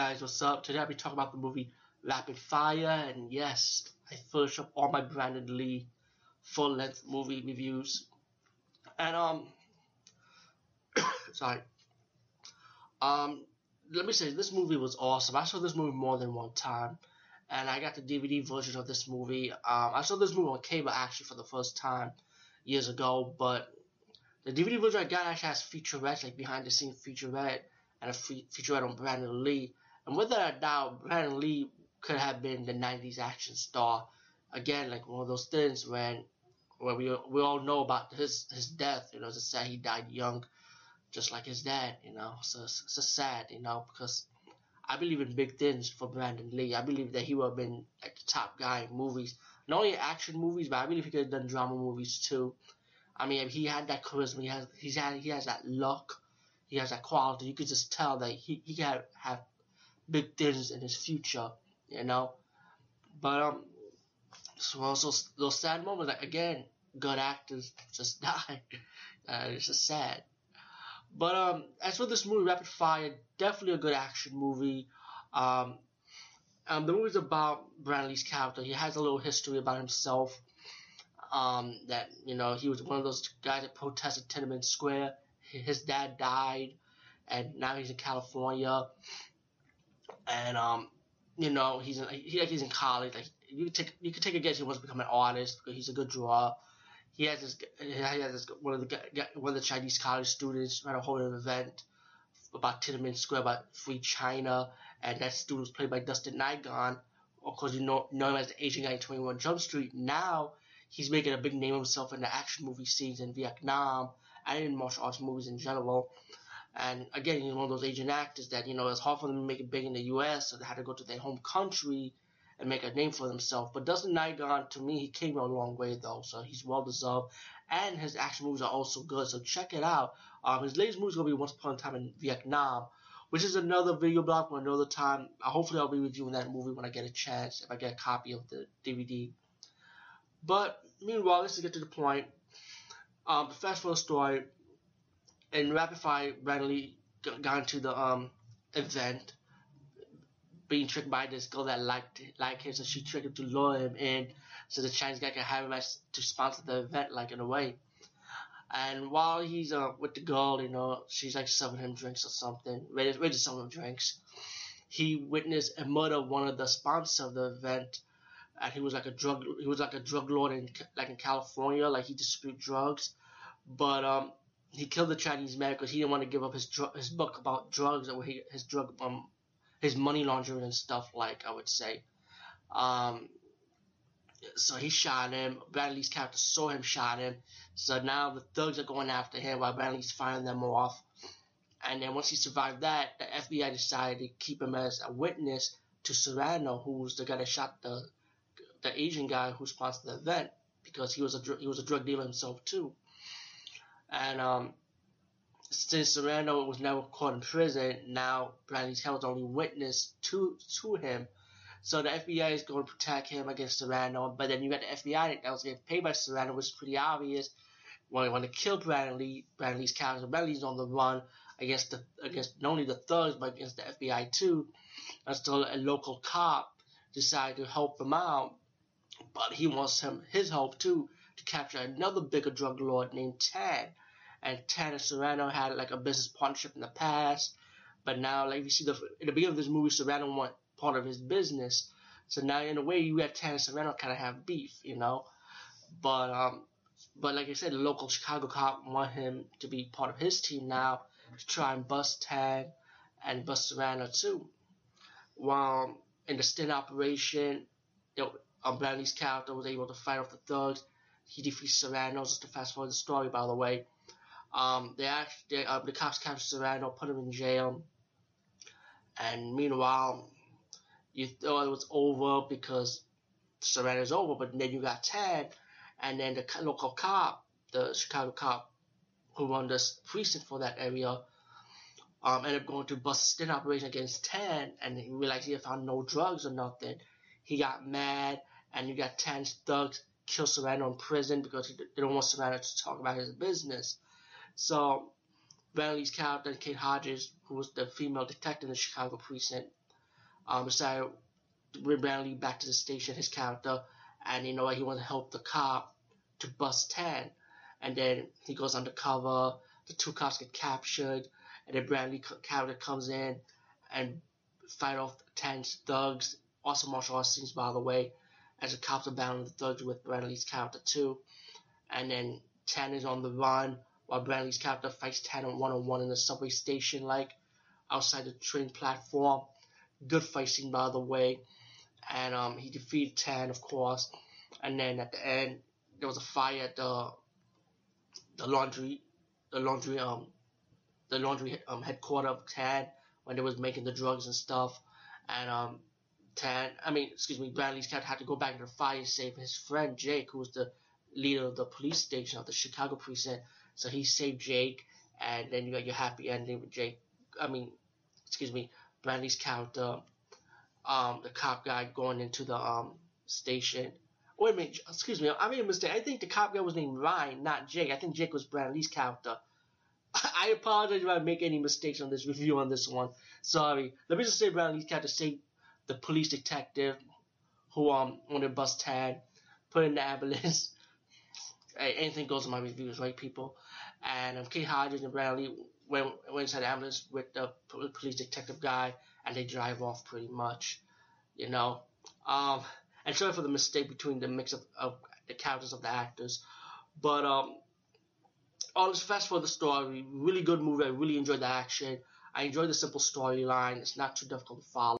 guys, what's up? Today I'll be talking about the movie Rapid Fire, and yes, I finished up all my Brandon Lee full-length movie reviews. And um, sorry. Um, let me say this movie was awesome. I saw this movie more than one time, and I got the DVD version of this movie. Um, I saw this movie on cable actually for the first time years ago, but the DVD version I got actually has featurettes, like behind the scenes featurette, and a featurette on Brandon Lee. And without a doubt, Brandon Lee could have been the 90s action star. Again, like one of those things when where we we all know about his his death. You know, it's sad he died young, just like his dad. You know, so it's, it's sad. You know, because I believe in big things for Brandon Lee. I believe that he would have been like the top guy in movies, not only action movies, but I believe he could have done drama movies too. I mean, if he had that charisma. He has he's had he has that luck. He has that quality. You could just tell that he he can have big things in his future. You know, but um, so also those sad moments. Like again, good actors just die. Uh, it's just sad. But um, as for this movie, Rapid Fire, definitely a good action movie. Um, um, the movie's about Bradley's character. He has a little history about himself. Um, that you know he was one of those guys that protested Tiananmen Square. His dad died, and now he's in California. And um, you know he's in, he, he's in college. Like you take you could take a guess he wants to become an artist because he's a good drawer. He has this he has this one of the one of the Chinese college students trying to hold an event about Tiananmen Square about free China, and that student was played by Dustin Nguyen. Of course, you know, know him as the Asian guy in 21 Jump Street. Now he's making a big name of himself in the action movie scenes in Vietnam and in martial arts movies in general. And again, one of those Asian actors that, you know, it's hard for them to make it big in the US, so they had to go to their home country and make a name for themselves. But Dustin Nguyen, to me, he came a long way though, so he's well deserved. And his action movies are also good, so check it out. Um, his latest movie is gonna be Once Upon a Time in Vietnam, which is another video blog for another time. Hopefully, I'll be reviewing that movie when I get a chance, if I get a copy of the DVD. But meanwhile, let's get to the point. Um, fast forward story. Rapid Fire, randomly got into the um event being tricked by this girl that liked like him, so she tricked him to lure him in, so the Chinese guy can have him as to sponsor the event, like in a way. And while he's uh, with the girl, you know, she's like serving him drinks or something, ready, ready to serve him drinks. He witnessed a murder of one of the sponsors of the event, and he was like a drug, he was like a drug lord in like in California, like he distributed drugs, but um, he killed the Chinese man because he didn't want to give up his dr- his book about drugs or his drug um his money laundering and stuff like I would say. Um, so he shot him. Bradley's character saw him shot him. So now the thugs are going after him while Bradley's firing them off. And then once he survived that, the FBI decided to keep him as a witness to Serrano, who's the guy that shot the the Asian guy who sponsored the event because he was a he was a drug dealer himself too. And um, since Serrano was never caught in prison, now Bradley's held only witness to to him. So the FBI is going to protect him against Serrano, but then you got the FBI that was getting paid by Serrano, which is pretty obvious. When they want to kill Bradley, Bradley's character, Bradley's on the run against the against not only the thugs but against the FBI too. Until a local cop decided to help him out, but he wants him his help too to capture another bigger drug lord named Tan and Tan and Serrano had like a business partnership in the past, but now like you see the in the beginning of this movie, Serrano want part of his business, so now in a way you have Tan and Serrano kind of have beef, you know, but um, but like I said, the local Chicago cop want him to be part of his team now to try and bust Tan and bust Serrano too. While in the stint operation, you know, um, Bradley's character was able to fight off the thugs. He defeats Serrano. Just to fast forward the story, by the way. Um, they actually, uh, the cops capture Serrano, put him in jail, and meanwhile, you thought it was over because Serrano's over, but then you got Ted, and then the local cop, the Chicago cop who run the precinct for that area, um, ended up going to bust a operation against Ted, and he realized he had found no drugs or nothing. He got mad, and you got Ted's thugs kill Serrano in prison because he, they don't want Serrano to talk about his business. So Bradley's character, Kate Hodges, who was the female detective in the Chicago precinct, um, decided to bring Brandon Lee back to the station, his character, and you know what, he wants to help the cop to bust Tan. And then he goes undercover, the two cops get captured, and then Brandon Lee character comes in and fight off Tan's thugs. Awesome martial arts scenes, by the way, as the cops are battling the thugs with Bradley's character too. And then Tan is on the run while Bradley's character fights Tan one on one in the subway station, like outside the train platform. Good fight scene, by the way. And um, he defeated Tan, of course. And then at the end, there was a fire at the the laundry, the laundry um, the laundry um headquarters of Tan when they was making the drugs and stuff. And um, I mean, excuse me, Bradley's character had to go back to the fire and save his friend Jake, who was the leader of the police station of the Chicago precinct. So he saved Jake, and then you got your happy ending with Jake. I mean, excuse me, Bradley's character, um, the cop guy going into the um station. Wait a minute, excuse me, I made a mistake. I think the cop guy was named Ryan, not Jake. I think Jake was Bradley's character. I apologize if I make any mistakes on this review on this one. Sorry. Let me just say Bradley's character saved the police detective who um wanted to bust Tad, put in the ambulance. hey, anything goes in my reviews, right, people? And um, Kate Hodges and Bradley went, went inside the ambulance with the police detective guy, and they drive off pretty much, you know. Um, and sorry for the mistake between the mix of, of the characters of the actors, but um, all this fast for the story. Really good movie. I really enjoyed the action. I enjoyed the simple storyline. It's not too difficult to follow.